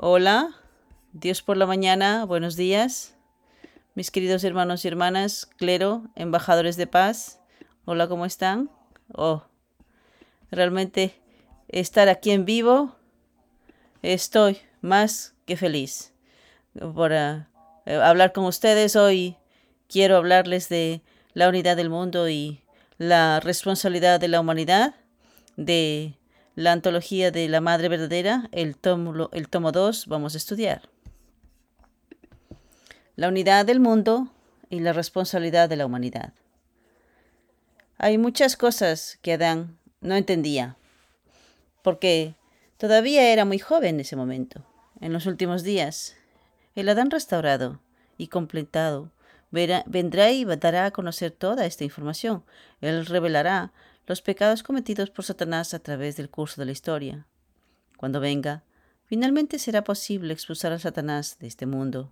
Hola, Dios por la mañana, buenos días. Mis queridos hermanos y hermanas, clero, embajadores de paz, hola, ¿cómo están? Oh, realmente estar aquí en vivo, estoy más que feliz por uh, hablar con ustedes hoy. Quiero hablarles de la unidad del mundo y la responsabilidad de la humanidad, de la antología de la Madre Verdadera, el tomo, el tomo 2, vamos a estudiar. La unidad del mundo y la responsabilidad de la humanidad. Hay muchas cosas que Adán no entendía, porque todavía era muy joven en ese momento. En los últimos días, el Adán restaurado y completado vendrá y dará a conocer toda esta información. Él revelará los pecados cometidos por Satanás a través del curso de la historia. Cuando venga, finalmente será posible expulsar a Satanás de este mundo.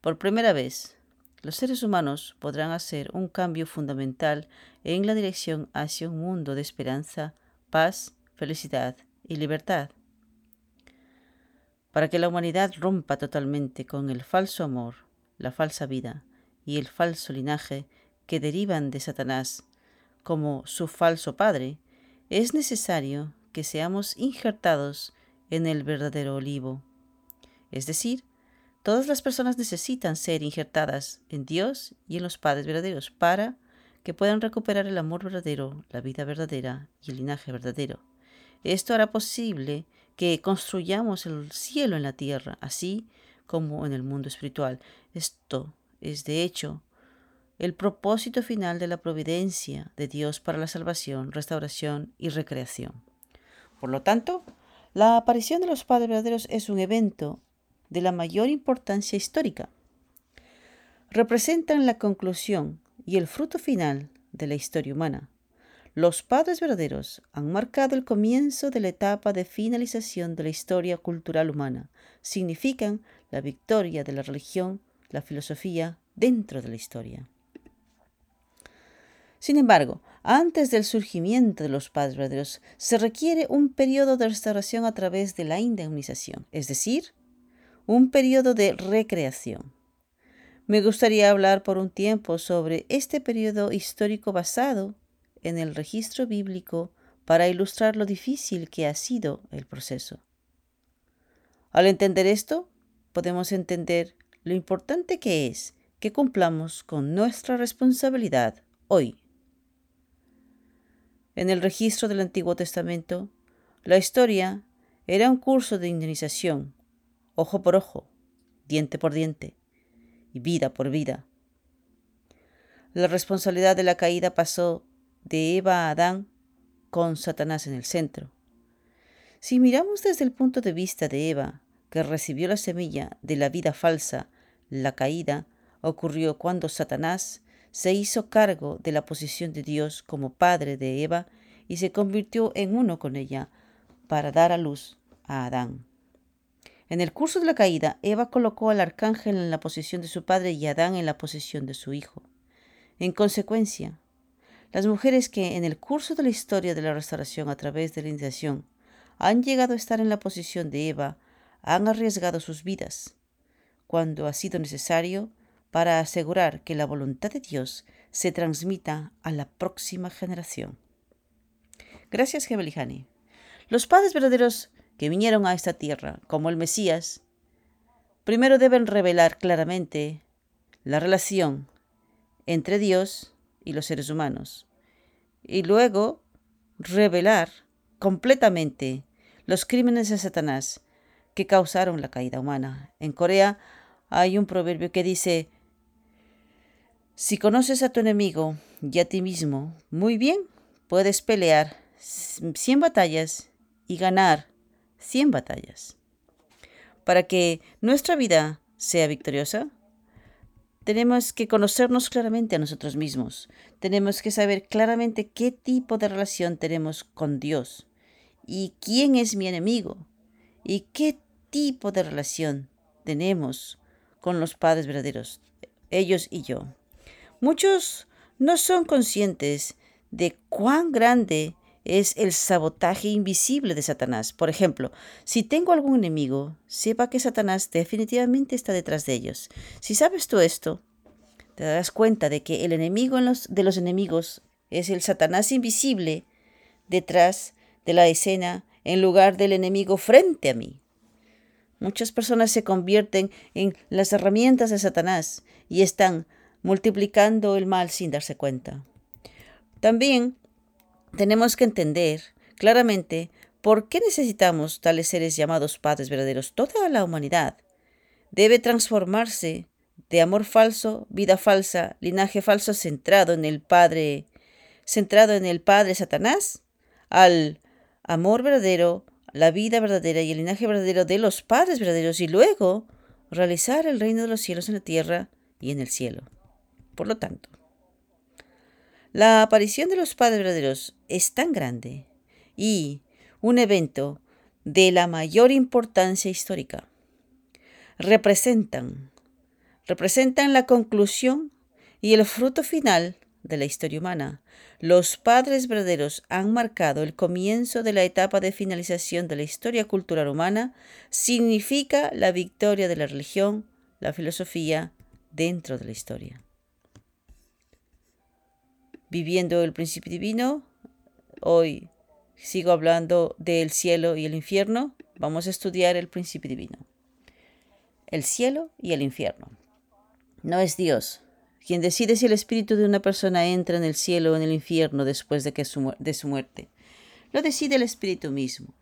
Por primera vez, los seres humanos podrán hacer un cambio fundamental en la dirección hacia un mundo de esperanza, paz, felicidad y libertad. Para que la humanidad rompa totalmente con el falso amor, la falsa vida y el falso linaje que derivan de Satanás como su falso padre, es necesario que seamos injertados en el verdadero olivo. Es decir, todas las personas necesitan ser injertadas en Dios y en los padres verdaderos para que puedan recuperar el amor verdadero, la vida verdadera y el linaje verdadero. Esto hará posible que construyamos el cielo en la tierra, así como en el mundo espiritual. Esto es, de hecho, el propósito final de la providencia de Dios para la salvación, restauración y recreación. Por lo tanto, la aparición de los padres verdaderos es un evento de la mayor importancia histórica. Representan la conclusión y el fruto final de la historia humana. Los padres verdaderos han marcado el comienzo de la etapa de finalización de la historia cultural humana. Significan la victoria de la religión, la filosofía dentro de la historia. Sin embargo, antes del surgimiento de los padres se requiere un periodo de restauración a través de la indemnización, es decir, un periodo de recreación. Me gustaría hablar por un tiempo sobre este periodo histórico basado en el registro bíblico para ilustrar lo difícil que ha sido el proceso. Al entender esto, podemos entender lo importante que es que cumplamos con nuestra responsabilidad hoy en el registro del Antiguo Testamento, la historia era un curso de indemnización, ojo por ojo, diente por diente y vida por vida. La responsabilidad de la caída pasó de Eva a Adán con Satanás en el centro. Si miramos desde el punto de vista de Eva, que recibió la semilla de la vida falsa, la caída ocurrió cuando Satanás se hizo cargo de la posición de Dios como padre de Eva y se convirtió en uno con ella para dar a luz a Adán. En el curso de la caída, Eva colocó al arcángel en la posición de su padre y Adán en la posición de su hijo. En consecuencia, las mujeres que en el curso de la historia de la restauración a través de la iniciación han llegado a estar en la posición de Eva han arriesgado sus vidas, cuando ha sido necesario para asegurar que la voluntad de Dios se transmita a la próxima generación. Gracias, Gebelihani. Los padres verdaderos que vinieron a esta tierra, como el Mesías, primero deben revelar claramente la relación entre Dios y los seres humanos, y luego revelar completamente los crímenes de Satanás que causaron la caída humana. En Corea hay un proverbio que dice, si conoces a tu enemigo y a ti mismo muy bien, puedes pelear 100 batallas y ganar 100 batallas. Para que nuestra vida sea victoriosa, tenemos que conocernos claramente a nosotros mismos. Tenemos que saber claramente qué tipo de relación tenemos con Dios y quién es mi enemigo y qué tipo de relación tenemos con los padres verdaderos, ellos y yo. Muchos no son conscientes de cuán grande es el sabotaje invisible de Satanás. Por ejemplo, si tengo algún enemigo, sepa que Satanás definitivamente está detrás de ellos. Si sabes tú esto, te darás cuenta de que el enemigo de los enemigos es el Satanás invisible detrás de la escena en lugar del enemigo frente a mí. Muchas personas se convierten en las herramientas de Satanás y están multiplicando el mal sin darse cuenta. También tenemos que entender claramente por qué necesitamos tales seres llamados padres verdaderos. Toda la humanidad debe transformarse de amor falso, vida falsa, linaje falso centrado en el Padre, centrado en el Padre Satanás, al amor verdadero, la vida verdadera y el linaje verdadero de los padres verdaderos y luego realizar el reino de los cielos en la tierra y en el cielo. Por lo tanto, la aparición de los padres verdaderos es tan grande y un evento de la mayor importancia histórica. Representan, representan la conclusión y el fruto final de la historia humana. Los padres verdaderos han marcado el comienzo de la etapa de finalización de la historia cultural humana. Significa la victoria de la religión, la filosofía dentro de la historia viviendo el principio divino. Hoy sigo hablando del cielo y el infierno. Vamos a estudiar el principio divino. El cielo y el infierno. No es Dios quien decide si el espíritu de una persona entra en el cielo o en el infierno después de, que su, de su muerte. Lo decide el espíritu mismo.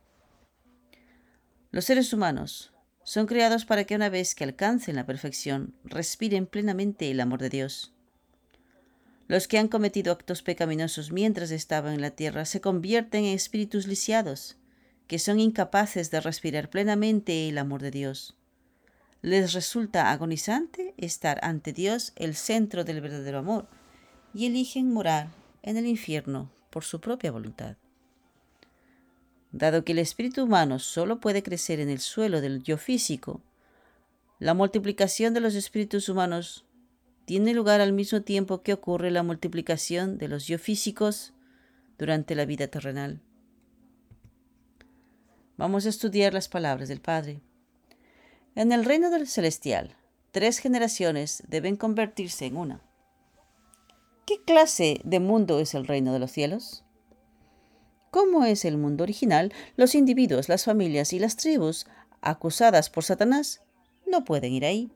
Los seres humanos son creados para que una vez que alcancen la perfección, respiren plenamente el amor de Dios. Los que han cometido actos pecaminosos mientras estaban en la tierra se convierten en espíritus lisiados, que son incapaces de respirar plenamente el amor de Dios. Les resulta agonizante estar ante Dios, el centro del verdadero amor, y eligen morar en el infierno por su propia voluntad. Dado que el espíritu humano solo puede crecer en el suelo del yo físico, la multiplicación de los espíritus humanos tiene lugar al mismo tiempo que ocurre la multiplicación de los yo físicos durante la vida terrenal. Vamos a estudiar las palabras del Padre. En el reino del celestial, tres generaciones deben convertirse en una. ¿Qué clase de mundo es el reino de los cielos? ¿Cómo es el mundo original? Los individuos, las familias y las tribus acusadas por Satanás no pueden ir ahí.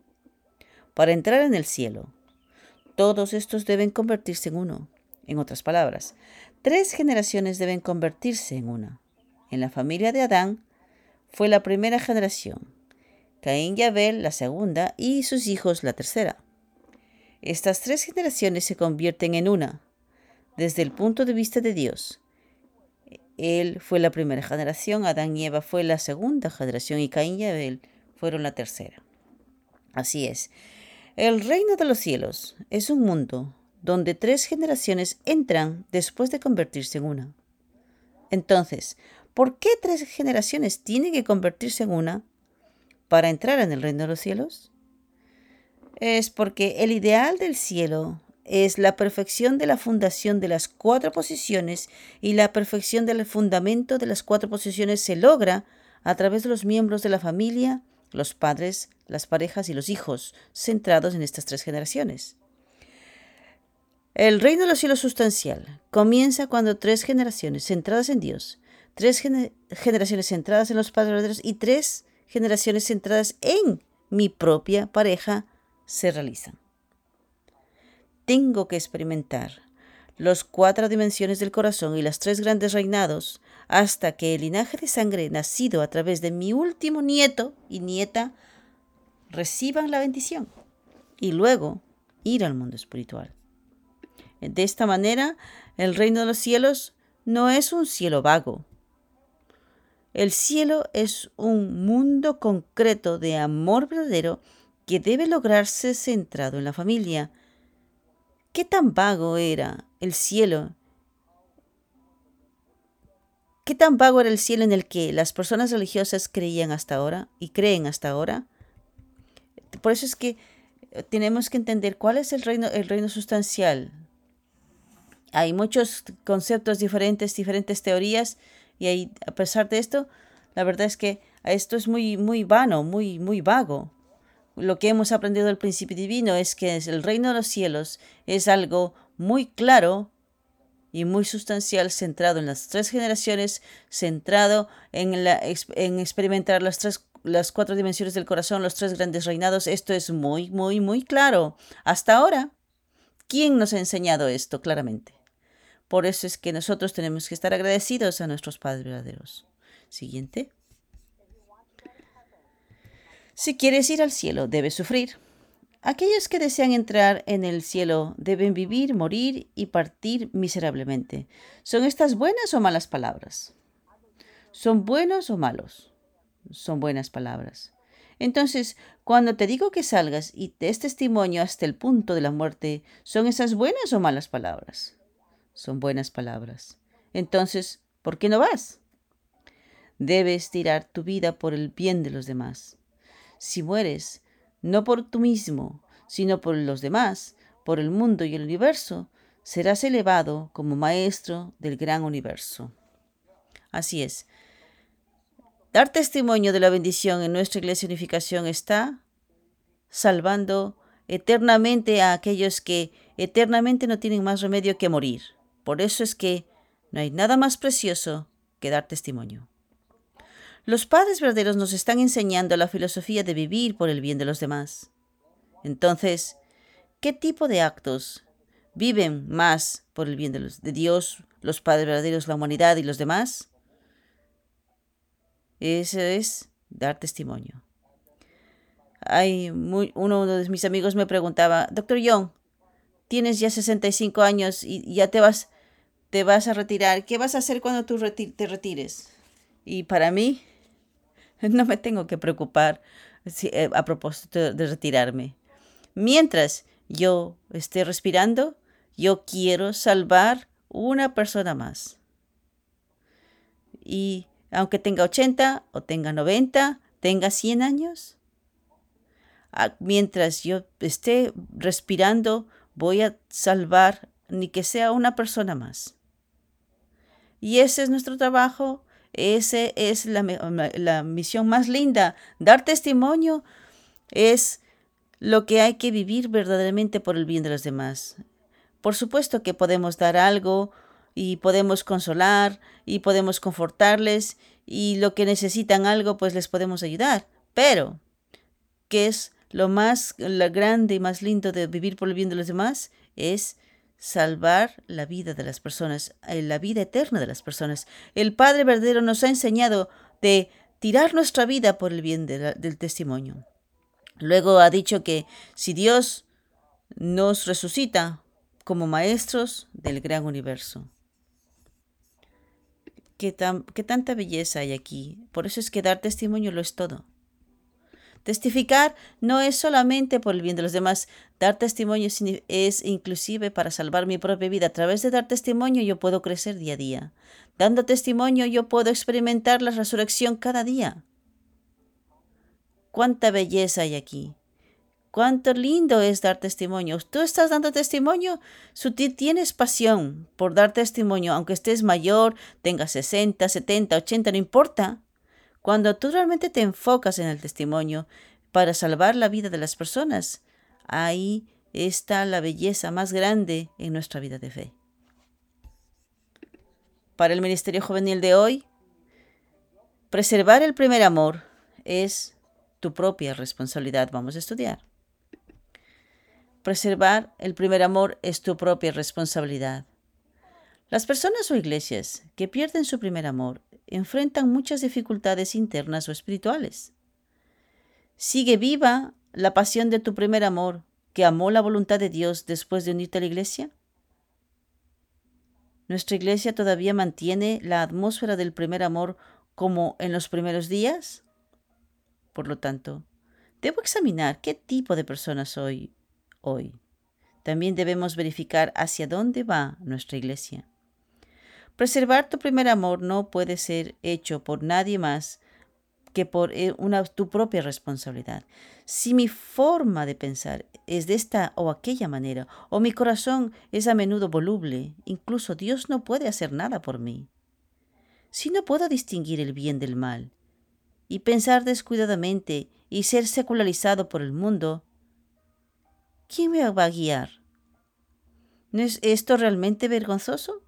Para entrar en el cielo, todos estos deben convertirse en uno. En otras palabras, tres generaciones deben convertirse en una. En la familia de Adán fue la primera generación, Caín y Abel la segunda y sus hijos la tercera. Estas tres generaciones se convierten en una, desde el punto de vista de Dios. Él fue la primera generación, Adán y Eva fue la segunda generación y Caín y Abel fueron la tercera. Así es, el reino de los cielos es un mundo donde tres generaciones entran después de convertirse en una. Entonces, ¿por qué tres generaciones tienen que convertirse en una para entrar en el reino de los cielos? Es porque el ideal del cielo es la perfección de la fundación de las cuatro posiciones y la perfección del fundamento de las cuatro posiciones se logra a través de los miembros de la familia, los padres, las parejas y los hijos, centrados en estas tres generaciones. El reino de los cielos sustancial comienza cuando tres generaciones centradas en Dios, tres generaciones centradas en los padres verdaderos y tres generaciones centradas en mi propia pareja se realizan. Tengo que experimentar los cuatro dimensiones del corazón y los tres grandes reinados hasta que el linaje de sangre nacido a través de mi último nieto y nieta reciban la bendición y luego ir al mundo espiritual. De esta manera, el reino de los cielos no es un cielo vago. El cielo es un mundo concreto de amor verdadero que debe lograrse centrado en la familia. ¿Qué tan vago era el cielo ¿Qué tan vago era el cielo en el que las personas religiosas creían hasta ahora y creen hasta ahora? Por eso es que eh, tenemos que entender cuál es el reino, el reino sustancial. hay muchos conceptos diferentes, diferentes teorías, y a pesar de esto, la verdad es que esto es muy, muy vano, muy, muy vago. Lo que hemos aprendido del principio divino es que el reino de los cielos es algo muy claro y muy sustancial, centrado en las tres generaciones, centrado en, la, en experimentar las tres las cuatro dimensiones del corazón, los tres grandes reinados, esto es muy, muy, muy claro. Hasta ahora, ¿quién nos ha enseñado esto claramente? Por eso es que nosotros tenemos que estar agradecidos a nuestros padres verdaderos. Siguiente. Si quieres ir al cielo, debes sufrir. Aquellos que desean entrar en el cielo deben vivir, morir y partir miserablemente. ¿Son estas buenas o malas palabras? ¿Son buenos o malos? Son buenas palabras. Entonces, cuando te digo que salgas y te des testimonio hasta el punto de la muerte, ¿son esas buenas o malas palabras? Son buenas palabras. Entonces, ¿por qué no vas? Debes tirar tu vida por el bien de los demás. Si mueres, no por tú mismo, sino por los demás, por el mundo y el universo, serás elevado como maestro del gran universo. Así es. Dar testimonio de la bendición en nuestra iglesia unificación está salvando eternamente a aquellos que eternamente no tienen más remedio que morir. Por eso es que no hay nada más precioso que dar testimonio. Los padres verdaderos nos están enseñando la filosofía de vivir por el bien de los demás. Entonces, ¿qué tipo de actos viven más por el bien de, los, de Dios, los padres verdaderos, la humanidad y los demás? Eso es dar testimonio. Hay uno de mis amigos me preguntaba, Doctor Young, tienes ya 65 años y ya te vas, te vas a retirar. ¿Qué vas a hacer cuando tú te retires? Y para mí, No me tengo que preocupar eh, a propósito de retirarme. Mientras yo esté respirando, yo quiero salvar una persona más. Y aunque tenga 80 o tenga 90, tenga 100 años, mientras yo esté respirando, voy a salvar ni que sea una persona más. Y ese es nuestro trabajo esa es la, misión más linda. Dar testimonio es lo que hay que vivir verdaderamente por el bien de los demás. Por supuesto que podemos dar algo y podemos consolar y podemos confortarles y lo que necesitan algo pues les podemos ayudar. Pero, ¿qué es lo más grande y más lindo de vivir por el bien de los demás? Es salvar la vida de las personas, eh, la vida eterna de las personas. El Padre verdadero nos ha enseñado de tirar nuestra vida por el bien del testimonio. Luego ha dicho que si Dios nos resucita como maestros del gran universo. Qué, qué tanta belleza hay aquí. Por eso es que dar testimonio lo es todo. Testificar no es solamente por el bien de los demás, dar testimonio es inclusive para salvar mi propia vida. A través de dar testimonio yo puedo crecer día a día. Dando testimonio yo puedo experimentar la resurrección cada día. Cuánta belleza hay aquí. Cuánto lindo es dar testimonio. Tú estás dando testimonio, Sutil, tienes pasión por dar testimonio, aunque estés mayor, tengas 60, 70, 80, no importa. Cuando tú realmente te enfocas en el testimonio para salvar la vida de las personas, ahí está la belleza más grande en nuestra vida de fe. Para el Ministerio Juvenil de hoy, preservar el primer amor es tu propia responsabilidad. Vamos a estudiar. Preservar el primer amor es tu propia responsabilidad. Las personas o iglesias que pierden su primer amor enfrentan muchas dificultades internas o espirituales. Sigue viva la pasión de tu primer amor, que amó la voluntad de Dios después de unirte a la iglesia. ¿Nuestra iglesia todavía mantiene la atmósfera del primer amor como en los primeros días? Por lo tanto, debo examinar qué tipo de persona soy hoy. También debemos verificar hacia dónde va nuestra iglesia. Preservar tu primer amor no puede ser hecho por nadie más que por eh, una, tu propia responsabilidad. Si mi forma de pensar es de esta o aquella manera, o mi corazón es a menudo voluble, incluso Dios no puede hacer nada por mí. Si no puedo distinguir el bien del mal, y pensar descuidadamente y ser secularizado por el mundo, ¿quién me va a guiar? ¿No es esto realmente vergonzoso?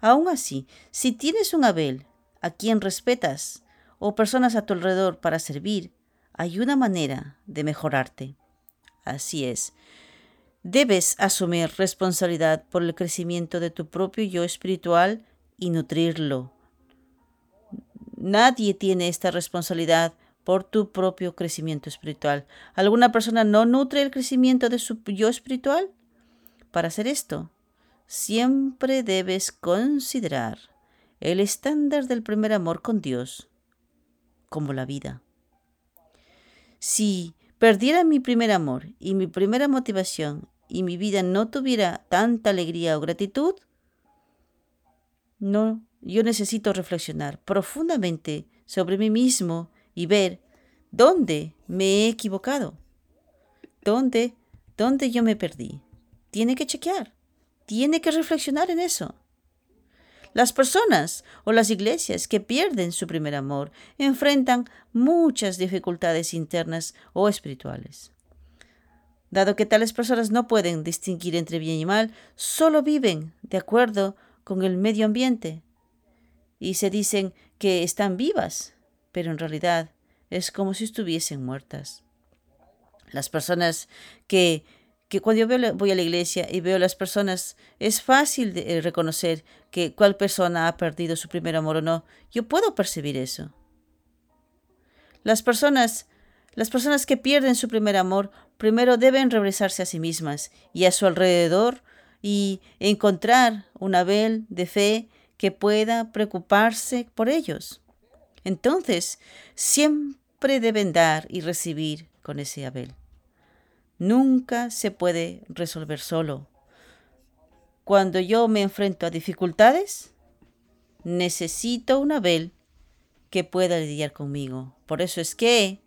Aún así, si tienes un Abel a quien respetas o personas a tu alrededor para servir, hay una manera de mejorarte. Así es. Debes asumir responsabilidad por el crecimiento de tu propio yo espiritual y nutrirlo. Nadie tiene esta responsabilidad por tu propio crecimiento espiritual. ¿Alguna persona no nutre el crecimiento de su yo espiritual? Para hacer esto, siempre debes considerar el estándar del primer amor con Dios como la vida. Si perdiera mi primer amor y mi primera motivación y mi vida no tuviera tanta alegría o gratitud, no, yo necesito reflexionar profundamente sobre mí mismo y ver dónde me he equivocado, dónde, dónde yo me perdí. Tiene que chequear, tiene que reflexionar en eso. Las personas o las iglesias que pierden su primer amor enfrentan muchas dificultades internas o espirituales. Dado que tales personas no pueden distinguir entre bien y mal, solo viven de acuerdo con el medio ambiente y se dicen que están vivas, pero en realidad es como si estuviesen muertas. Las personas que que cuando yo voy a la iglesia y veo las personas, es fácil de eh, reconocer que cuál persona ha perdido su primer amor o no. Yo puedo percibir eso. Las personas, las personas que pierden su primer amor, primero deben regresarse a sí mismas y a su alrededor y encontrar un Abel de fe que pueda preocuparse por ellos. Entonces, siempre deben dar y recibir con ese Abel nunca se puede resolver solo. Cuando yo me enfrento a dificultades, necesito un Abel que pueda lidiar conmigo. Por eso es que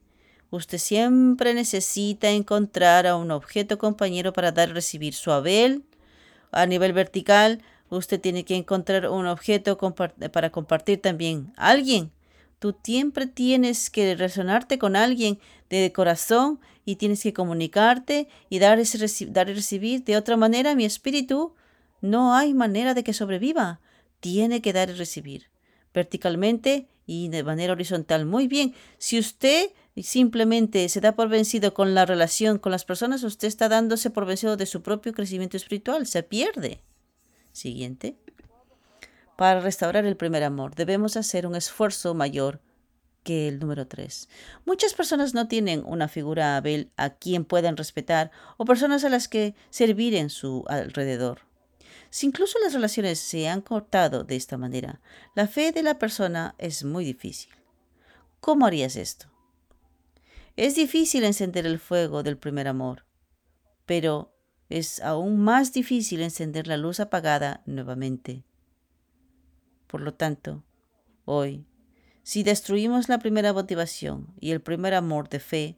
usted siempre necesita encontrar a un objeto compañero para dar y recibir su Abel. A nivel vertical, usted tiene que encontrar un objeto para compartir también. Alguien Tú siempre tienes que resonarte con alguien de corazón y tienes que comunicarte y dar, dar y recibir. De otra manera, mi espíritu no hay manera de que sobreviva. Tiene que dar y recibir verticalmente y de manera horizontal. Muy bien, si usted simplemente se da por vencido con la relación con las personas, usted está dándose por vencido de su propio crecimiento espiritual, se pierde. Siguiente. Para restaurar el primer amor debemos hacer un esfuerzo mayor que el número 3. Muchas personas no tienen una figura Abel a quien puedan respetar o personas a las que servir en su alrededor. Si incluso las relaciones se han cortado de esta manera, la fe de la persona es muy difícil. ¿Cómo harías esto? Es difícil encender el fuego del primer amor, pero es aún más difícil encender la luz apagada nuevamente. Por lo tanto, hoy, si destruimos la primera motivación y el primer amor de fe,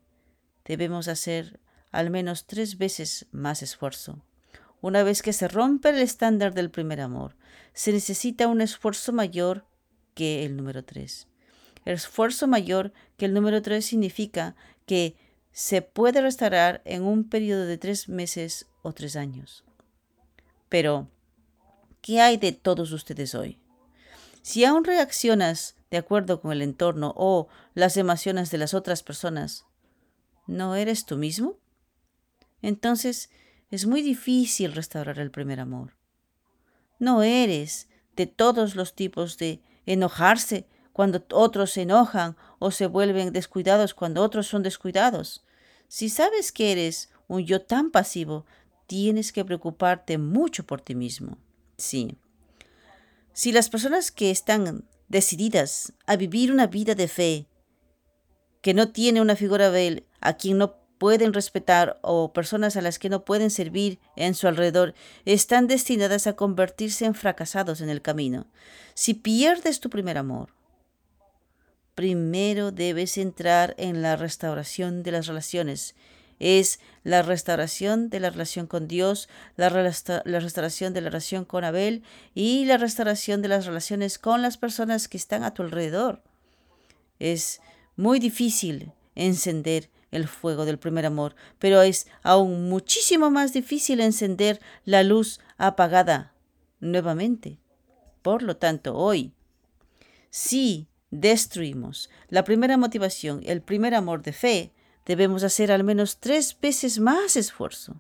debemos hacer al menos tres veces más esfuerzo. Una vez que se rompe el estándar del primer amor, se necesita un esfuerzo mayor que el número tres. El esfuerzo mayor que el número tres significa que se puede restaurar en un periodo de tres meses o tres años. Pero, ¿qué hay de todos ustedes hoy? Si aún reaccionas de acuerdo con el entorno o las emociones de las otras personas, ¿no eres tú mismo? Entonces es muy difícil restaurar el primer amor. No eres de todos los tipos de enojarse cuando otros se enojan o se vuelven descuidados cuando otros son descuidados. Si sabes que eres un yo tan pasivo, tienes que preocuparte mucho por ti mismo. Sí, si las personas que están decididas a vivir una vida de fe, que no tiene una figura de a quien no pueden respetar o personas a las que no pueden servir en su alrededor, están destinadas a convertirse en fracasados en el camino. Si pierdes tu primer amor, primero debes entrar en la restauración de las relaciones. Es la restauración de la relación con Dios, la, restauración de la relación con Abel y la restauración de las relaciones con las personas que están a tu alrededor. Es muy difícil encender el fuego del primer amor, pero es aún muchísimo más difícil encender la luz apagada nuevamente. Por lo tanto, hoy, si destruimos la primera motivación, el primer amor de fe, debemos hacer al menos tres veces más esfuerzo.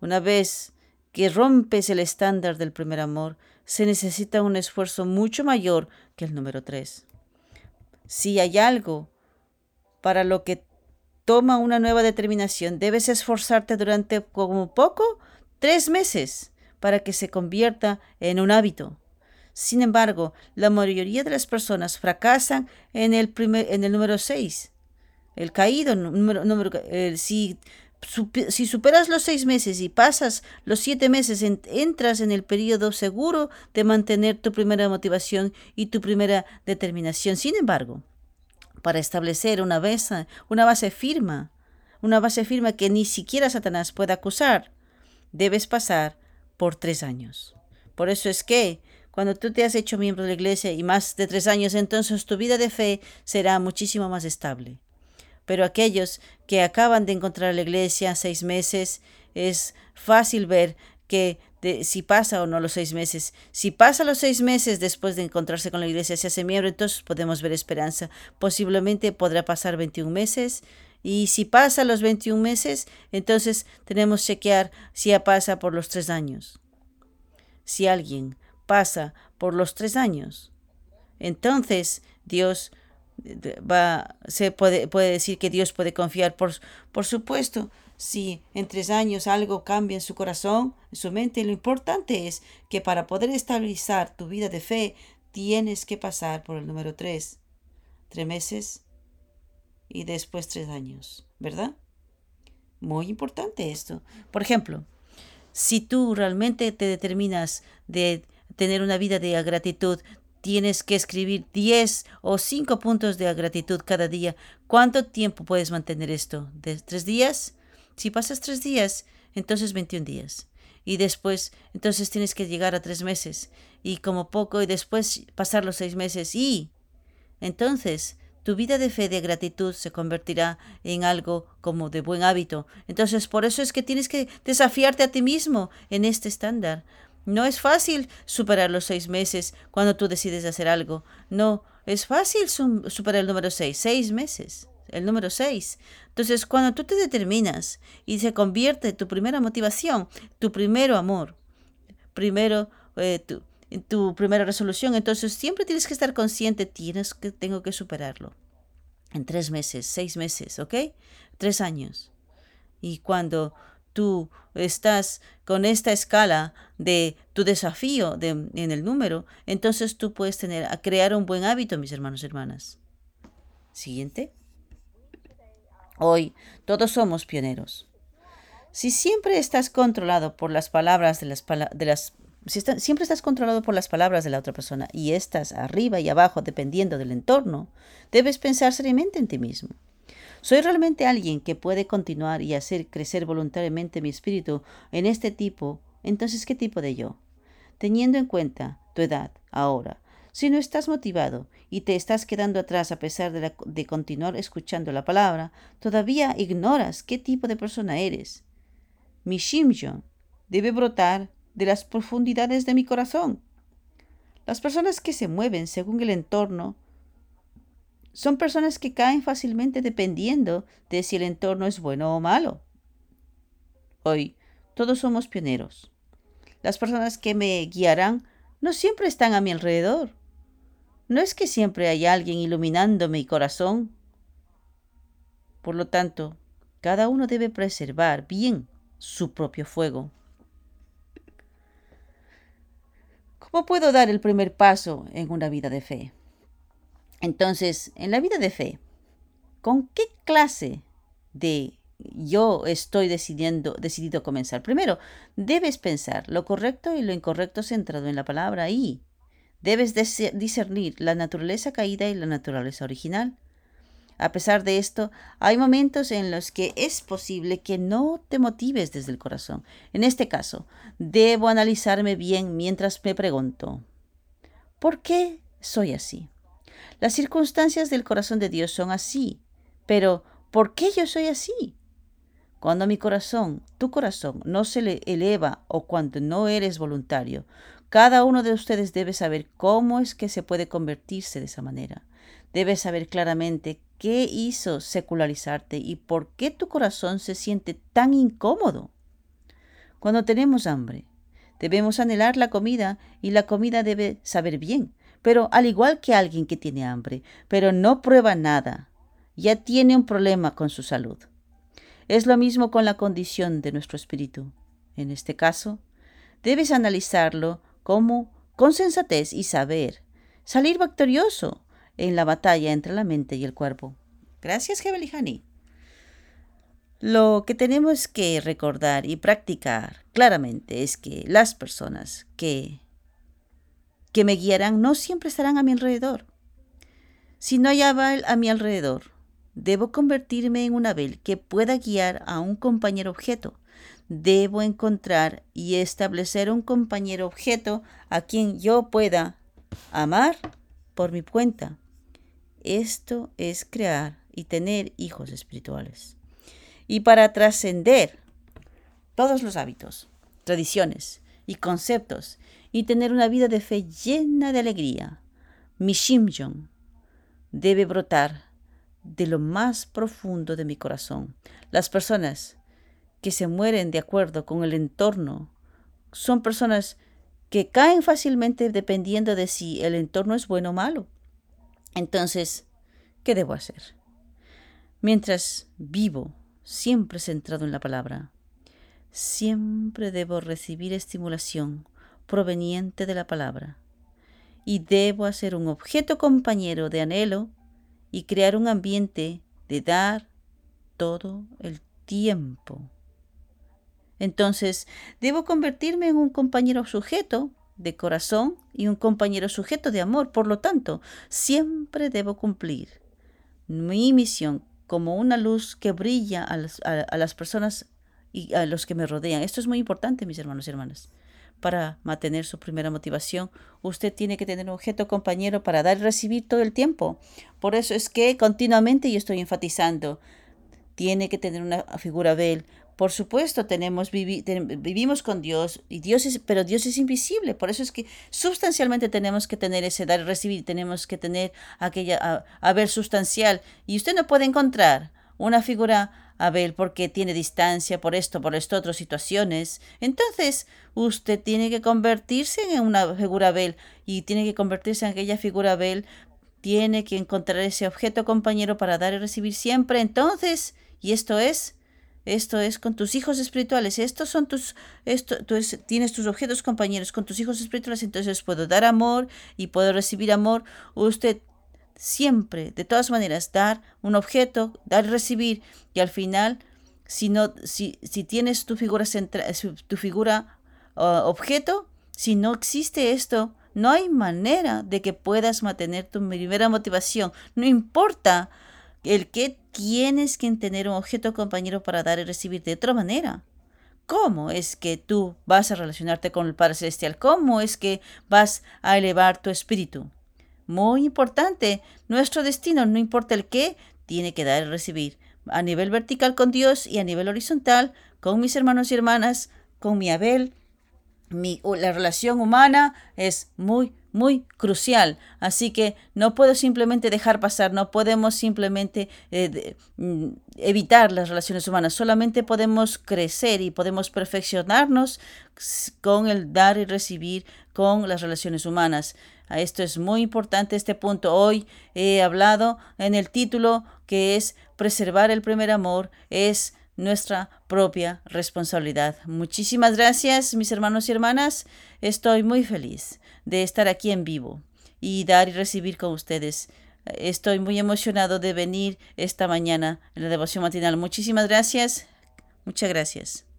Una vez que rompes el estándar del primer amor, se necesita un esfuerzo mucho mayor que el número tres. Si hay algo para lo que toma una nueva determinación, debes esforzarte durante como poco tres meses para que se convierta en un hábito. Sin embargo, la mayoría de las personas fracasan en el, primer, en el número 6. El caído, número, número, si, si, superas los seis meses y pasas los siete meses, entras en el periodo seguro de mantener tu primera motivación y tu primera determinación. Sin embargo, para establecer una base, una base firma, una base firma que ni siquiera Satanás puede acusar, debes pasar por tres años. Por eso es que cuando tú te has hecho miembro de la iglesia y más de tres años, entonces tu vida de fe será muchísimo más estable. Pero aquellos que acaban de encontrar la iglesia seis meses, es fácil ver que si pasa o no los seis meses. Si pasa los seis meses después de encontrarse con la iglesia, se hace miembro, entonces podemos ver esperanza. Posiblemente podrá pasar 21 meses. Y si pasa los 21 meses, entonces tenemos que chequear si ya pasa por los tres años. Si alguien pasa por los tres años, entonces Dios va, se puede, puede decir que Dios puede confiar. Por, por supuesto, si en tres años algo cambia en su corazón, en su mente, lo importante es que para poder estabilizar tu vida de fe, tienes que pasar por el número tres. Tres meses y después tres años, ¿verdad? Muy importante esto. Por ejemplo, si tú realmente te determinas de tener una vida de gratitud, tienes que escribir 10 o 5 puntos de gratitud cada día. ¿Cuánto tiempo puedes mantener esto? ¿De tres días? Si pasas tres días, entonces 21 días. Y después, entonces tienes que llegar a tres meses. Y como poco, y después pasar los seis meses. Y entonces tu vida de fe, de gratitud, se convertirá en algo como de buen hábito. Entonces, por eso es que tienes que desafiarte a ti mismo en este estándar. No es fácil superar los seis meses cuando tú decides hacer algo. No, es fácil superar el número seis, seis meses el número 6. Entonces, cuando tú te determinas y se convierte tu primera motivación, tu primero amor, primero eh, tu, tu primera resolución, entonces siempre tienes que estar consciente, tienes que, tengo que superarlo. En tres meses, seis meses, ¿ok? Tres años. Y cuando tú estás con esta escala de tu desafío de, en el número, entonces tú puedes tener a crear un buen hábito, mis hermanos y hermanas. Siguiente. Hoy todos somos pioneros. Si siempre estás controlado por las palabras de las, de las si siempre estás controlado por las palabras de la otra persona y estás arriba y abajo dependiendo del entorno, debes pensar seriamente en ti mismo. ¿Soy realmente alguien que puede continuar y hacer crecer voluntariamente mi espíritu en este tipo? Entonces, ¿qué tipo de yo? Teniendo en cuenta tu edad ahora, si no estás motivado y te estás quedando atrás a pesar de, continuar escuchando la palabra, todavía ignoras qué tipo de persona eres. Mi Shimjon debe brotar de las profundidades de mi corazón. Las personas que se mueven según el entorno son personas que caen fácilmente dependiendo de si el entorno es bueno o malo. Hoy todos somos pioneros. Las personas que me guiarán no siempre están a mi alrededor. No es que siempre hay alguien iluminando mi corazón. Por lo tanto, cada uno debe preservar bien su propio fuego. ¿Cómo puedo dar el primer paso en una vida de fe? Entonces, en la vida de fe, ¿con qué clase de yo estoy decidiendo, decidido comenzar? Primero, debes pensar lo correcto y lo incorrecto centrado en la palabra y Debes discernir la naturaleza caída y la naturaleza original. A pesar de esto, hay momentos en los que es posible que no te motives desde el corazón. En este caso, debo analizarme bien mientras me pregunto, ¿por qué soy así? Las circunstancias del corazón de Dios son así, pero ¿por qué yo soy así? Cuando mi corazón, tu corazón, no se le eleva o cuando no eres voluntario, cada uno de ustedes debe saber cómo es que se puede convertirse de esa manera. Debes saber claramente qué hizo secularizarte y por qué tu corazón se siente tan incómodo. Cuando tenemos hambre, debemos anhelar la comida y la comida debe saber bien, pero al igual que alguien que tiene hambre, pero no prueba nada, ya tiene un problema con su salud. Es lo mismo con la condición de nuestro espíritu. En este caso, debes analizarlo como con sensatez y saber salir victorioso en la batalla entre la mente y el cuerpo. Gracias, Hani. Lo que tenemos que recordar y practicar claramente es que las personas que, que me guiarán no siempre estarán a mi alrededor. Si no hay Abel a mi alrededor, debo convertirme en un Abel que pueda guiar a un compañero objeto. Debo encontrar y establecer un compañero objeto a quien yo pueda amar por mi cuenta. Esto es crear y tener hijos espirituales. Y para trascender todos los hábitos, tradiciones y conceptos y tener una vida de fe llena de alegría, mi Shimjon debe brotar de lo más profundo de mi corazón. Las personas que se mueren de acuerdo con el entorno son personas que caen fácilmente dependiendo de si el entorno es bueno o malo. Entonces, ¿qué debo hacer? Mientras vivo siempre centrado en la palabra, siempre debo recibir estimulación proveniente de la palabra y debo hacer un objeto compañero de anhelo y crear un ambiente de dar todo el tiempo. Entonces, debo convertirme en un compañero sujeto de corazón y un compañero sujeto de amor. Por lo tanto, siempre debo cumplir mi misión como una luz que brilla a las, personas y a los que me rodean. Esto es muy importante, mis hermanos y hermanas. Para mantener su primera motivación, usted tiene que tener un objeto compañero para dar y recibir todo el tiempo. Por eso es que continuamente yo estoy enfatizando, tiene que tener una figura Bel, por supuesto, tenemos vivimos con Dios, y Dios es, pero Dios es invisible. Por eso es que sustancialmente tenemos que tener ese dar y recibir, tenemos que tener aquella haber sustancial. Y usted no puede encontrar una figura Abel porque tiene distancia por esto, por esto, otras situaciones. Entonces, usted tiene que convertirse en una figura Abel y tiene que convertirse en aquella figura Abel. Tiene que encontrar ese objeto compañero para dar y recibir siempre. Entonces, y esto es esto es con tus hijos espirituales. Estos son tus, esto, tú tienes tus objetos compañeros con tus hijos espirituales. Entonces puedo dar amor y puedo recibir amor. Usted siempre, de todas maneras, dar un objeto, dar y recibir. Y al final, si, no, si, si tienes tu figura, central, tu figura objeto, si no existe esto, no hay manera de que puedas mantener tu primera motivación. No importa el que tienes que tener un objeto compañero para dar y recibir de otra manera. ¿Cómo es que tú vas a relacionarte con el Padre Celestial? ¿Cómo es que vas a elevar tu espíritu? Muy importante, nuestro destino, no importa el qué, tiene que dar y recibir. A nivel vertical con Dios y a nivel horizontal con mis hermanos y hermanas, con mi Abel. Mi, la relación humana es muy, muy crucial. Así que no puedo simplemente dejar pasar, no podemos simplemente eh, mm, evitar las relaciones humanas, solamente podemos crecer y podemos perfeccionarnos con el dar y recibir con las relaciones humanas. Esto es muy importante, este punto. Hoy he hablado en el título que es preservar el primer amor, es nuestra propia responsabilidad. Muchísimas gracias, mis hermanos y hermanas. Estoy muy feliz de estar aquí en vivo y dar y recibir con ustedes. Estoy muy emocionado de venir esta mañana en la devoción matinal. Muchísimas gracias. Muchas gracias.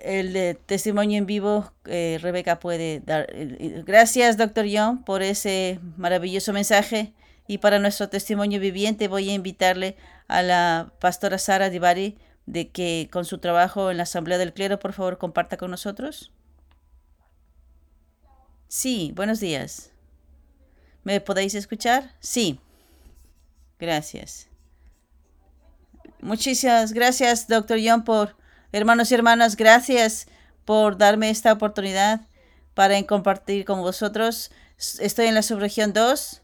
El testimonio en vivo, eh, Rebeca puede dar. Gracias, doctor Young, por ese maravilloso mensaje. Y para nuestro testimonio viviente voy a invitarle a la pastora Sara Divari de que con su trabajo en la Asamblea del Clero, por favor, comparta con nosotros. Sí, buenos días. ¿Me podéis escuchar? Sí. Gracias. Muchísimas gracias, doctor Young, por Hermanos y hermanas, gracias por darme esta oportunidad para compartir con vosotros. Estoy en la subregión 2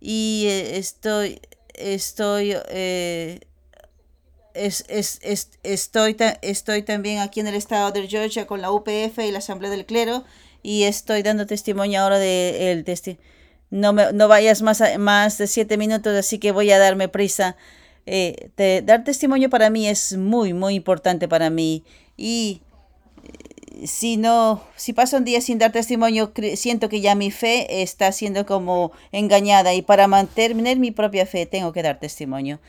y eh, estoy, estoy, eh, estoy, estoy también aquí en el estado de Georgia con la UPF y la Asamblea del Clero y estoy dando testimonio ahora de el no, me, no vayas más, más de siete minutos, así que voy a darme prisa eh, dar testimonio para mí es muy, muy importante para mí. Y eh, si no, si paso un día sin dar testimonio, siento que ya mi fe está siendo como engañada y para mantener mi propia fe tengo que dar testimonio.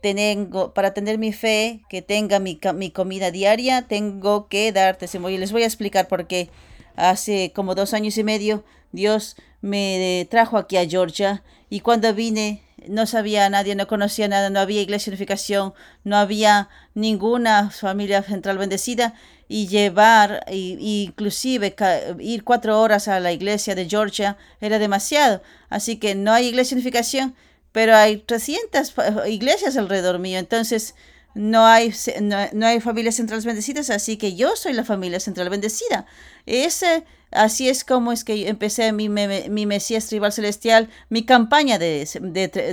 Tengo, para tener mi fe, que tenga mi, mi comida diaria, tengo que dar testimonio. Y les voy a explicar por qué. Hace como dos años y medio, Dios me trajo aquí a Georgia y cuando vine no sabía nadie, no conocía nada, no había iglesia unificación, no había ninguna familia central bendecida y llevar, y, inclusive ir cuatro horas a la iglesia de Georgia era demasiado. Así que no hay iglesia unificación, pero hay 300 iglesias alrededor mío. Entonces, no hay, no, hay familias centrales bendecidas, así que yo soy la familia central bendecida. Ese Así es como es que empecé mi, mi, Mesías Tribal Celestial, mi campaña de,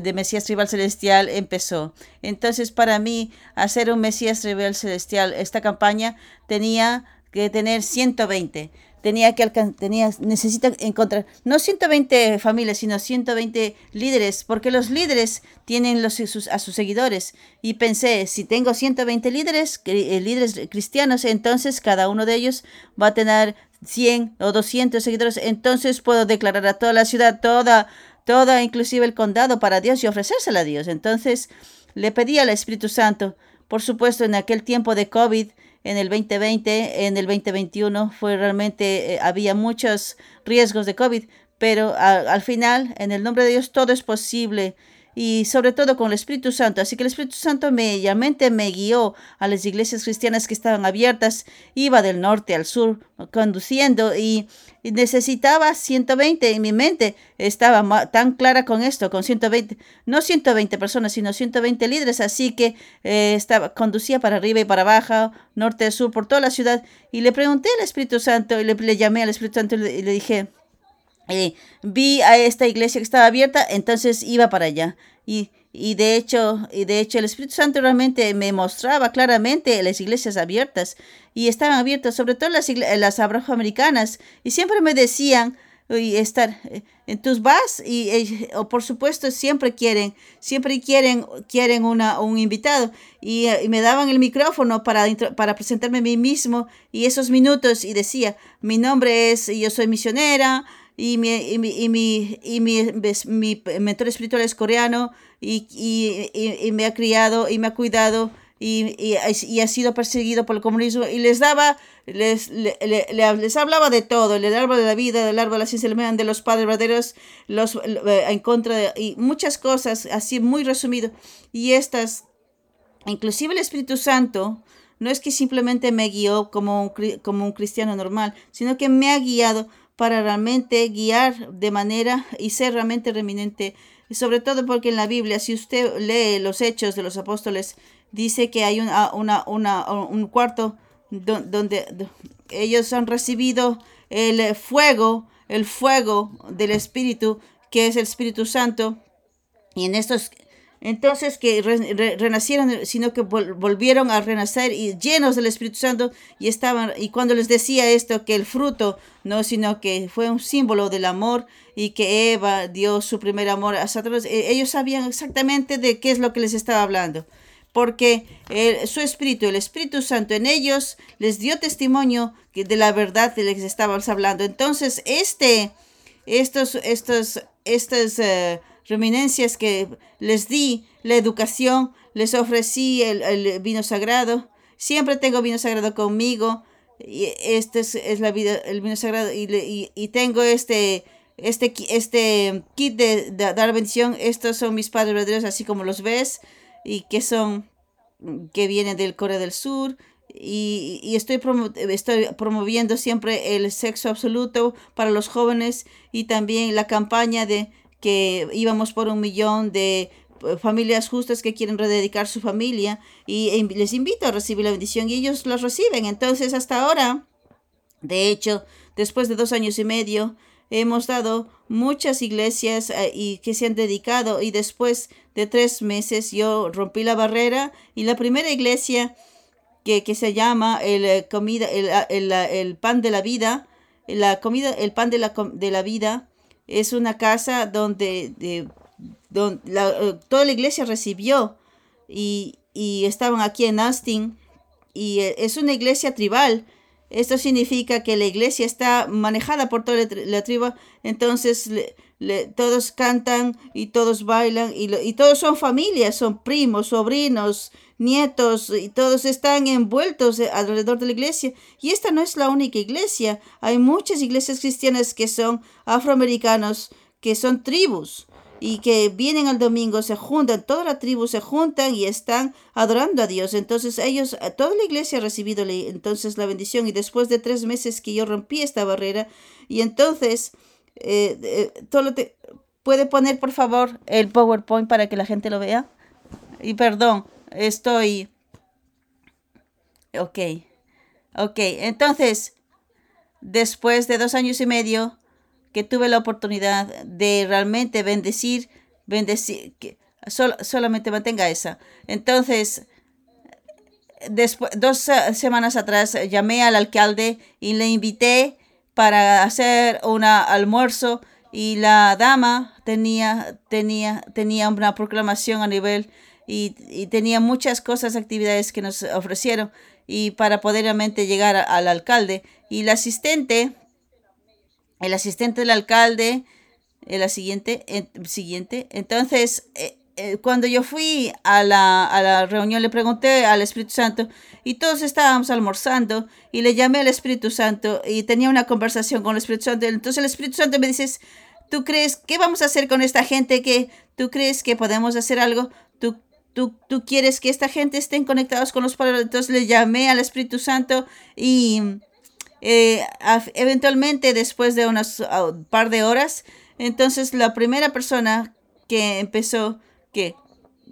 de, Mesías Tribal Celestial empezó. Entonces, para mí, hacer un Mesías Tribal Celestial, esta campaña tenía que tener 120 tenía que tenía, necesita encontrar no 120 familias, sino 120 líderes, porque los líderes tienen los, a sus seguidores. Y pensé, si tengo 120 líderes, eh, líderes cristianos, entonces cada uno de ellos va a tener 100 o 200 seguidores, entonces puedo declarar a toda la ciudad, toda, toda, inclusive el condado para Dios y ofrecérsela a Dios. Entonces le pedí al Espíritu Santo, por supuesto, en aquel tiempo de COVID, en el 2020, en el 2021, fue realmente, eh, había muchos riesgos de COVID, pero al final, en el nombre de Dios, todo es posible y sobre todo con el Espíritu Santo. Así que el Espíritu Santo me, me guió a las iglesias cristianas que estaban abiertas. Iba del norte al sur conduciendo y, necesitaba 120 en mi mente. Estaba tan clara con esto, con 120, no 120 personas, sino 120 líderes. Así que eh, estaba, conducía para arriba y para abajo, norte, sur, por toda la ciudad. Y le pregunté al Espíritu Santo y le, le llamé al Espíritu Santo y le dije, eh, vi a esta iglesia que estaba abierta, entonces iba para allá. Y, y, de hecho, y de hecho el Espíritu Santo realmente me mostraba claramente las iglesias abiertas y estaban abiertas, sobre todo las, las afroamericanas, y siempre me decían, y estar eh, en tus vas y eh, o por supuesto siempre quieren siempre quieren quieren una un invitado y, y, me daban el micrófono para para presentarme a mí mismo y esos minutos y decía mi nombre es yo soy misionera y mi, y mi, y mi, y mi, mi mentor espiritual es coreano y, y, me ha criado y me ha cuidado y, ha sido perseguido por el comunismo y les daba, les, les hablaba de todo, el árbol de la vida, el árbol de la ciencia de los padres verdaderos, los, eh, en contra de, y muchas cosas, así muy resumido. Y estas, inclusive el Espíritu Santo, no es que simplemente me guió como un, como un cristiano normal, sino que me ha guiado para realmente guiar de manera y ser realmente reminente. Sobre todo porque en la Biblia, si usted lee los hechos de los apóstoles, dice que hay una, una, una un cuarto donde ellos han recibido el fuego, el fuego del Espíritu, que es el Espíritu Santo. Y en estos entonces que renacieron, sino que volvieron a renacer y llenos del Espíritu Santo y estaban, y cuando les decía esto, que el fruto, no, sino que fue un símbolo del amor y que Eva dio su primer amor a Satanás, e, ellos sabían exactamente de qué es lo que les estaba hablando porque su espíritu, el Espíritu Santo en ellos, les dio testimonio de la verdad de la que estábamos hablando. Entonces, este, estos, estos, estos, uh, reminencias que les di, la educación, les ofrecí el, vino sagrado Siempre tengo vino sagrado conmigo. Y este es, la vida, el vino sagrado. Y, y, tengo este, este, este kit de, dar bendición. Estos son mis padres verdaderos, así como los ves. Y que son, que vienen del Corea del Sur. Y, y estoy, estoy promoviendo siempre el sexo absoluto para los jóvenes y también la campaña de que íbamos por un millón de eh, familias justas que quieren rededicar su familia y e les invito a recibir la bendición y ellos los reciben. Entonces hasta ahora, de hecho, después de dos años y medio, hemos dado muchas iglesias eh, y que se han dedicado y después de tres meses yo rompí la barrera y la primera iglesia que, que se llama el, eh, comida, el, el, el, pan de la vida, la comida, el pan de la, de la vida es una casa donde de, la, eh, toda la iglesia recibió y, y, estaban aquí en Austin y eh, es una iglesia tribal. Esto significa que la iglesia está manejada por toda la, tribu, entonces todos cantan y todos bailan y, y todos son familias, son primos, sobrinos, nietos y todos están envueltos alrededor de la iglesia. Y esta no es la única iglesia. Hay muchas iglesias cristianas que son afroamericanos, que son tribus y que vienen al domingo, se juntan, toda la tribu se juntan y están adorando a Dios. Entonces ellos, toda la iglesia ha recibido entonces la bendición y después de tres meses que yo rompí esta barrera y entonces eh, eh, todo te, puede poner por favor el PowerPoint para que la gente lo vea. Y perdón, estoy... Ok, ok, entonces después de dos años y medio que tuve la oportunidad de realmente bendecir, bendecir, que solamente mantenga esa. Entonces, después, dos semanas atrás llamé al alcalde y le invité para hacer un almuerzo y la dama tenía, tenía, tenía una proclamación a nivel y, y tenía muchas cosas, actividades que nos ofrecieron y para poder realmente llegar al alcalde. Y el asistente el asistente del alcalde, eh, la siguiente, siguiente. Entonces, eh, eh, cuando yo fui a la, a la reunión, le pregunté al Espíritu Santo y todos estábamos almorzando y le llamé al Espíritu Santo y tenía una conversación con el Espíritu Santo. Entonces el Espíritu Santo me dice, ¿tú crees, qué vamos a hacer con esta gente? que ¿Tú crees que podemos hacer algo? ¿Tú, tú, tú quieres que esta gente estén conectados con los padres? Entonces le llamé al Espíritu Santo y eh, eventualmente, después de unas un par de horas, entonces la primera persona que empezó, que,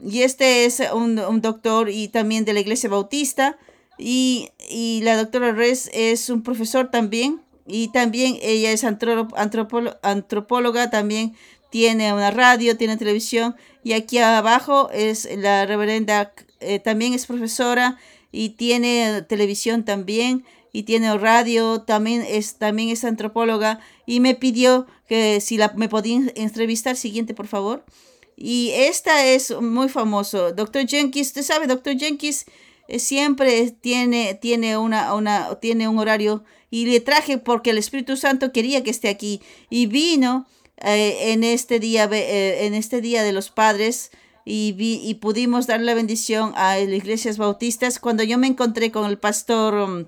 y este es un, un doctor y también de la iglesia bautista, y, y la doctora Res es un profesor también, y también ella es antropóloga, también tiene una radio, tiene televisión, y aquí abajo es la reverenda, eh, también es profesora y tiene televisión también y tiene radio, también es, también es antropóloga y me pidió que si la, me podía entrevistar, siguiente por favor. Y esta es muy famoso, Dr. Jenkins, usted sabe, Dr. Jenkins eh, siempre tiene, tiene, una, una, tiene un horario y le traje porque el Espíritu Santo quería que esté aquí y vino eh, en, este día, eh, en este día de los padres y, vi, y pudimos dar la bendición a las iglesias bautistas. Cuando yo me encontré con el pastor um,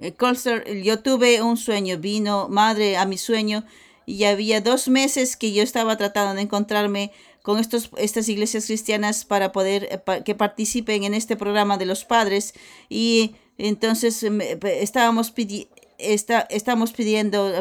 eh, yo tuve un sueño, vino madre a mi sueño y había dos meses que yo estaba tratando de encontrarme con estos, estas iglesias cristianas para poder eh, que participen en este programa de los padres. Y entonces estábamos, pidi está, estamos pidiendo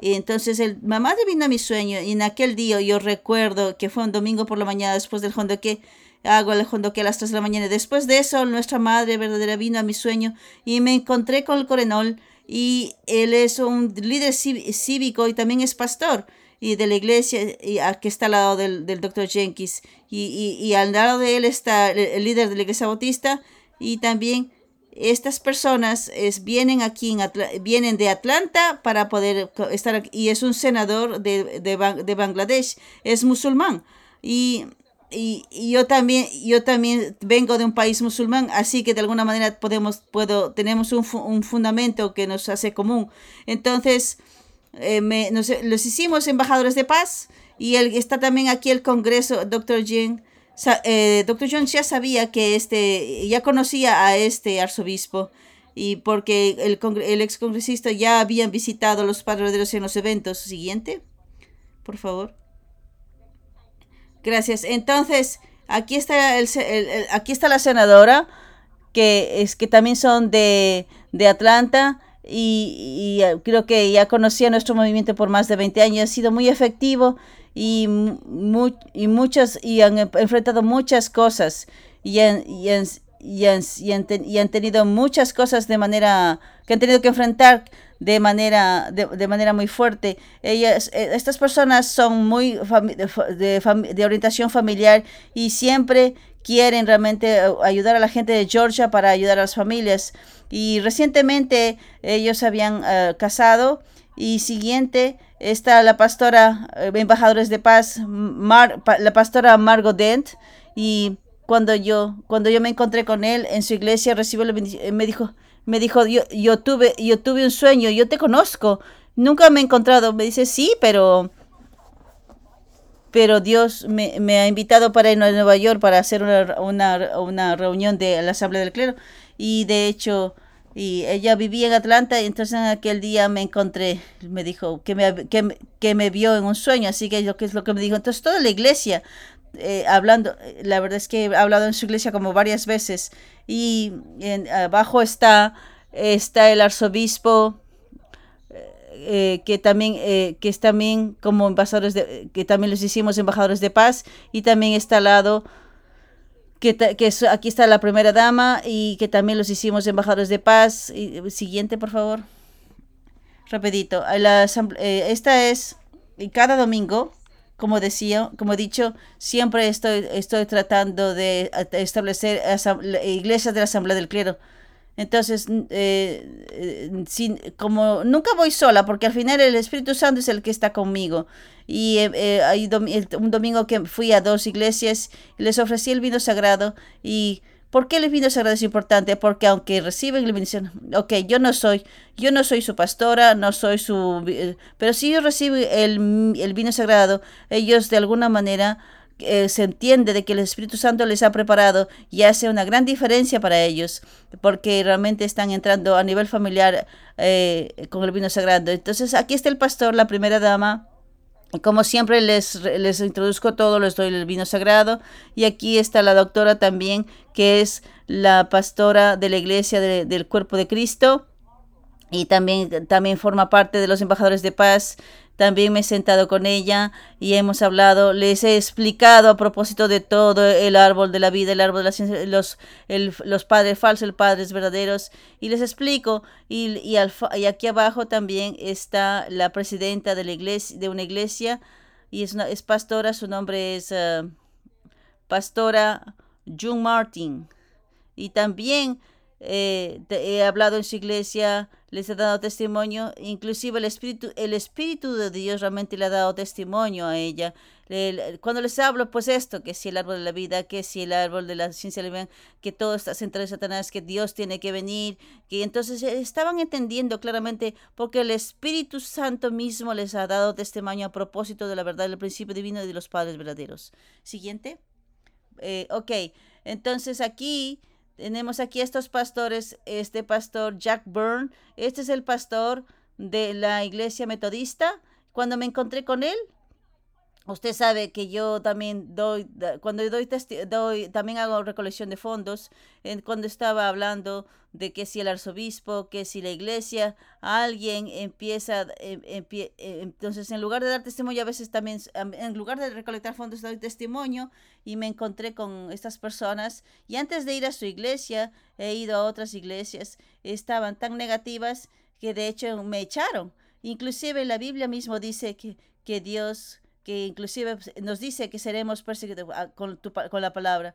y entonces el mamá vino a mi sueño. Y en aquel día yo recuerdo que fue un domingo por la mañana después del fondo que hago el que a las 3 de la mañana. Después de eso, nuestra madre verdadera vino a mi sueño y me encontré con el coronel y él es un líder cívico y también es pastor y de la iglesia y, que está al lado del, del doctor Jenkins. Y, y, al lado de él está el, líder de la iglesia bautista y también estas personas es, vienen aquí, en vienen de Atlanta para poder estar aquí y es un senador de, de, de Bangladesh, es musulmán. Y y, yo también yo también vengo de un país musulmán así que de alguna manera podemos puedo tenemos un, un fundamento que nos hace común entonces eh, me, nos, los hicimos embajadores de paz y él, está también aquí el congreso doctor Jin eh, Dr. Jones ya sabía que este, ya conocía a este arzobispo y porque el, el ex congresista ya habían visitado los padres en los eventos. Siguiente, por favor. Gracias. Entonces, aquí está, el, aquí está la senadora, que, es, que también son de, de Atlanta. Y, y, creo que ya conocía nuestro movimiento por más de 20 años. Ha sido muy efectivo y, y muchas y han enfrentado muchas cosas y han, y han, y han, y han, tenido muchas cosas de manera que han tenido que enfrentar de manera de, de manera muy fuerte ellas eh, estas personas son muy de, de, orientación familiar y siempre quieren realmente ayudar a la gente de Georgia para ayudar a las familias y recientemente ellos habían uh, casado y siguiente está la pastora, eh, embajadores de paz, Mar, la pastora Margot Dent. Y cuando yo, cuando yo me encontré con él en su iglesia, recibió eh, me dijo, me dijo, yo, yo, tuve, yo tuve un sueño, yo te conozco, nunca me he encontrado. Me dice, sí, pero, pero Dios me, me ha invitado para ir a Nueva York para hacer una, una, una reunión de la Asamblea del Clero. Y de hecho, y ella vivía en Atlanta y entonces en aquel día me encontré, me dijo que me, que, que me vio en un sueño, así que lo que es lo que me dijo. Entonces toda la iglesia, eh, hablando, la verdad es que he hablado en su iglesia como varias veces y abajo está, está el arzobispo eh, que también eh, que es también como embajadores de que también les hicimos embajadores de paz y también está al lado que, que aquí está la primera dama y que también los hicimos embajadores de paz. Siguiente, por favor. Rapidito. La eh, esta es, y cada domingo, como decía, como he dicho, siempre estoy, estoy tratando de establecer iglesias de la Asamblea del Clero. Entonces, eh, eh, sin, como nunca voy sola, porque al final el Espíritu Santo es el que está conmigo. Y eh, hay un domingo que fui a dos iglesias les ofrecí el vino sagrado. ¿Y por qué el vino sagrado es importante? Porque aunque reciben la bendición, ok, yo no soy, yo no soy su pastora, no soy su, pero si yo recibo el, el vino sagrado, ellos de alguna manera eh, se entiende de que el Espíritu Santo les ha preparado y hace una gran diferencia para ellos, porque realmente están entrando a nivel familiar eh, con el vino sagrado. Entonces aquí está el pastor, la primera dama. Como siempre les, les introduzco todo, les doy el vino sagrado. Y aquí está la doctora también, que es la pastora de la iglesia del cuerpo de Cristo. Y también, también forma parte de los embajadores de paz también me he sentado con ella y hemos hablado, les he explicado a propósito de todo el árbol de la vida, el árbol de la ciencia, los, los padres falsos, los padres verdaderos, y les explico. Y, y, aquí abajo también está la presidenta de, la iglesia, de una iglesia y es, es pastora, su nombre es uh, Pastora June Martin. Y también eh, he hablado en su iglesia, les he dado testimonio, inclusive el Espíritu, el Espíritu de Dios realmente le ha dado testimonio a ella. cuando les hablo, pues esto, que si el árbol de la vida, que si el árbol de la ciencia que todo está centrado en Satanás, que Dios tiene que venir, que entonces eh, estaban entendiendo claramente porque el Espíritu Santo mismo les ha dado testimonio a propósito de la verdad del principio divino y de los padres verdaderos. Siguiente. Eh, ok, entonces aquí tenemos aquí estos pastores, este pastor Jack Byrne, este es el pastor de la iglesia metodista. Cuando me encontré con él, Usted sabe que yo también doy, cuando doy, doy también hago recolección de fondos, cuando estaba hablando de que si el arzobispo, que si la iglesia, alguien empieza, em, eh, entonces en lugar de dar testimonio, a veces también, en lugar de recolectar fondos, doy testimonio y me encontré con estas personas y antes de ir a su iglesia, he ido a otras iglesias, estaban tan negativas que de hecho me echaron. Inclusive la Biblia mismo dice que, que Dios que inclusive pues, nos dice que seremos perseguidos ah, con, con la palabra.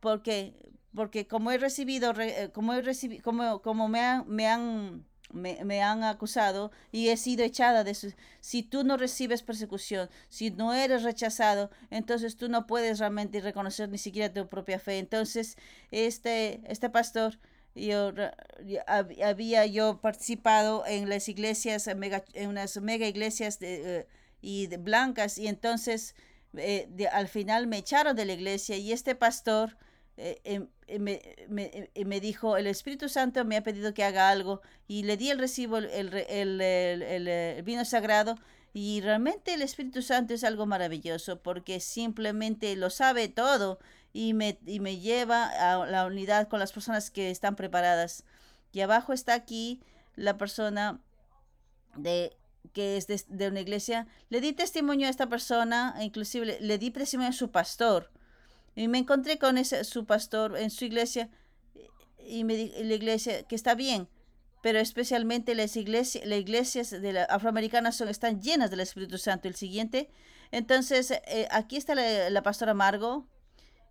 Porque, porque como he recibido, eh, como he recibido, como, como me han, me han me, han acusado y he sido echada de su... Si tú no recibes persecución, si no eres rechazado, entonces tú no puedes realmente reconocer ni siquiera tu propia fe. Entonces, este, este pastor, yo, había yo participado en las iglesias, en unas mega iglesias de... Eh, y de blancas y entonces eh, al final me echaron de la iglesia y este pastor eh, em, eh, me, me, me, dijo, el Espíritu Santo me ha pedido que haga algo y le di el recibo, el, el, el, vino sagrado y realmente el Espíritu Santo es algo maravilloso porque simplemente lo sabe todo y me, y me lleva a la unidad con las personas que están preparadas. Y abajo está aquí la persona de que es de, una iglesia, le di testimonio a esta persona, e inclusive le, di testimonio a su pastor. Y me encontré con ese, su pastor en su iglesia y me di, la iglesia que está bien, pero especialmente las iglesias, las iglesias de la, afroamericanas son, están llenas del Espíritu Santo. El siguiente, entonces eh, aquí está la, la pastora Margo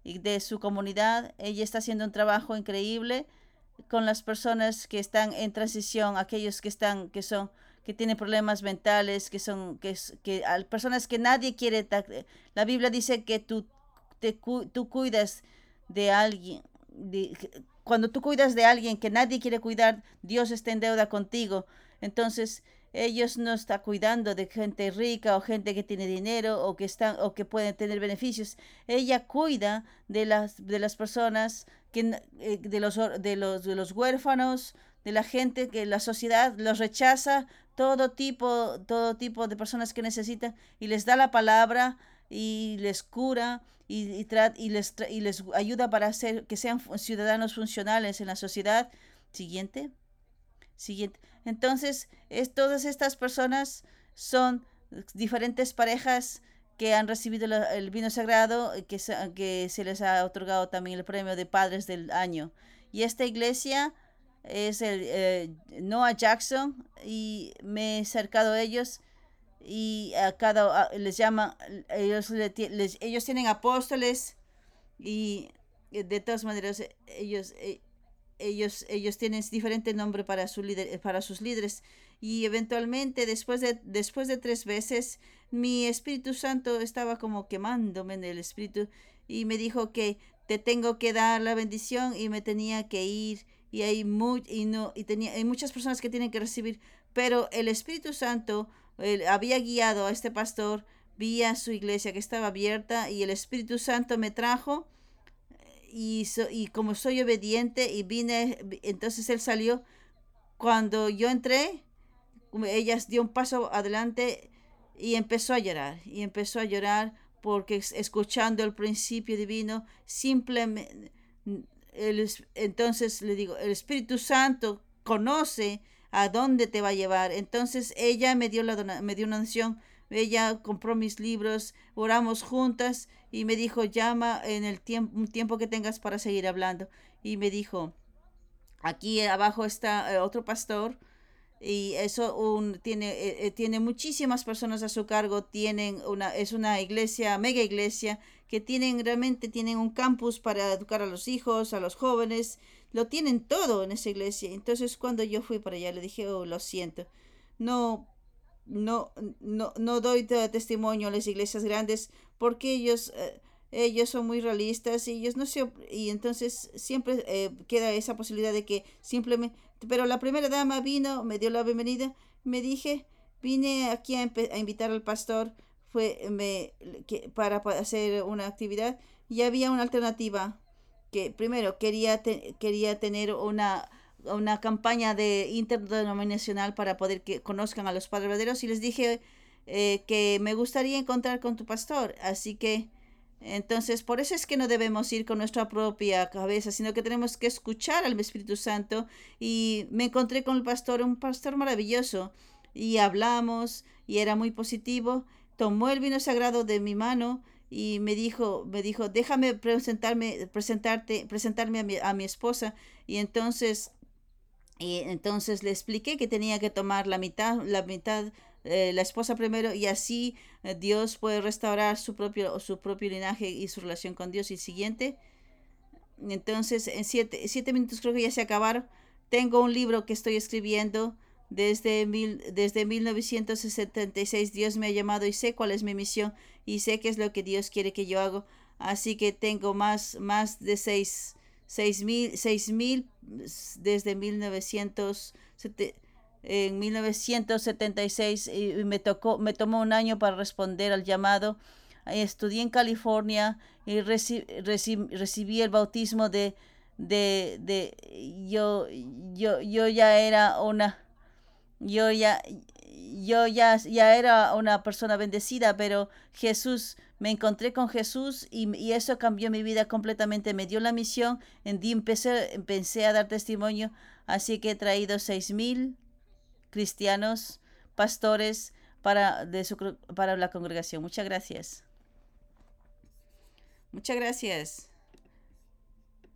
de su comunidad. Ella está haciendo un trabajo increíble con las personas que están en transición, aquellos que están, que son, que tienen problemas mentales, que son, que, que personas que nadie quiere. La Biblia dice que tú, te, tú cuidas de alguien, cuando tú cuidas de alguien que nadie quiere cuidar, Dios está en deuda contigo. Entonces, ellos no están cuidando de gente rica o gente que tiene dinero o que están o que pueden tener beneficios. Ella cuida de las de las personas que eh, de los de los de los huérfanos, de la gente que la sociedad los rechaza, todo tipo todo tipo de personas que necesitan y les da la palabra y les cura y, y, y, les, y les ayuda para hacer que sean ciudadanos funcionales en la sociedad. Siguiente. Siguiente. Entonces, es, todas estas personas son diferentes parejas que han recibido el vino sagrado, que se, que se les ha otorgado también el premio de padres del año. Y esta iglesia es el eh, Noah Jackson y me he acercado a ellos y a cada les llaman ellos ellos tienen apóstoles y de todas maneras ellos eh, ellos, ellos tienen diferente nombre para, su líder, para sus líderes. Y eventualmente, después de, después de tres veces, mi Espíritu Santo estaba como quemándome en el Espíritu y me dijo que te tengo que dar la bendición y me tenía que ir. Y hay, muy, y no, y tenía, hay muchas personas que tienen que recibir, pero el Espíritu Santo había guiado a este pastor vía su iglesia que estaba abierta y el Espíritu Santo me trajo y, y como soy obediente y vine, entonces él salió. Cuando yo entré, ella dio un paso adelante y empezó a llorar. Y empezó a llorar porque escuchando el principio divino, simplemente, el, entonces le digo, el Espíritu Santo conoce a dónde te va a llevar. Entonces ella me dio, la me dio una donación ella compró mis libros, oramos juntas y me dijo, llama en el tiempo, tiempo que tengas para seguir hablando. Y me dijo, aquí abajo está eh, otro pastor y eso un, tiene, eh, eh, tiene muchísimas personas a su cargo, tienen una, es una iglesia, mega iglesia, que tienen realmente tienen un campus para educar a los hijos, a los jóvenes, lo tienen todo en esa iglesia. Entonces cuando yo fui para allá le dije, oh, lo siento, no no, no, no doy testimonio a las iglesias grandes porque ellos, eh, ellos son muy realistas y ellos no se, y entonces siempre eh, queda esa posibilidad de que simplemente, pero la primera dama vino, me dio la bienvenida, me dije, vine aquí a, a invitar al pastor, fue me, que, para, hacer una actividad y había una alternativa que primero quería, quería tener una una campaña de interdenominacional para poder que conozcan a los padres verdaderos y les dije eh, que me gustaría encontrar con tu pastor. Así que entonces por eso es que no debemos ir con nuestra propia cabeza, sino que tenemos que escuchar al Espíritu Santo. Y me encontré con el pastor, un pastor maravilloso, y hablamos y era muy positivo. Tomó el vino sagrado de mi mano y me dijo, me dijo, déjame presentarme, presentarte, presentarme a mi, a mi esposa. Y entonces y entonces le expliqué que tenía que tomar la mitad, la mitad, eh, la esposa primero, y así eh, Dios puede restaurar su propio, su propio linaje y su relación con Dios. Y siguiente, entonces en siete, siete minutos creo que ya se acabaron. Tengo un libro que estoy escribiendo desde, mil, desde 1976. Dios me ha llamado y sé cuál es mi misión y sé qué es lo que Dios quiere que yo haga. Así que tengo más, más de seis 6.000 mil desde 1900, en 1976 y me, tocó, me tomó un año para responder al llamado estudié en California y recibí el bautismo de, de, de yo, yo, yo ya era una, yo ya, yo ya, ya era una persona bendecida, pero Jesús, me encontré con Jesús y, eso cambió mi vida completamente. Me dio la misión, en empecé, empecé a dar testimonio, así que he traído seis mil cristianos, pastores para, de su, para la congregación. Muchas gracias. Muchas gracias.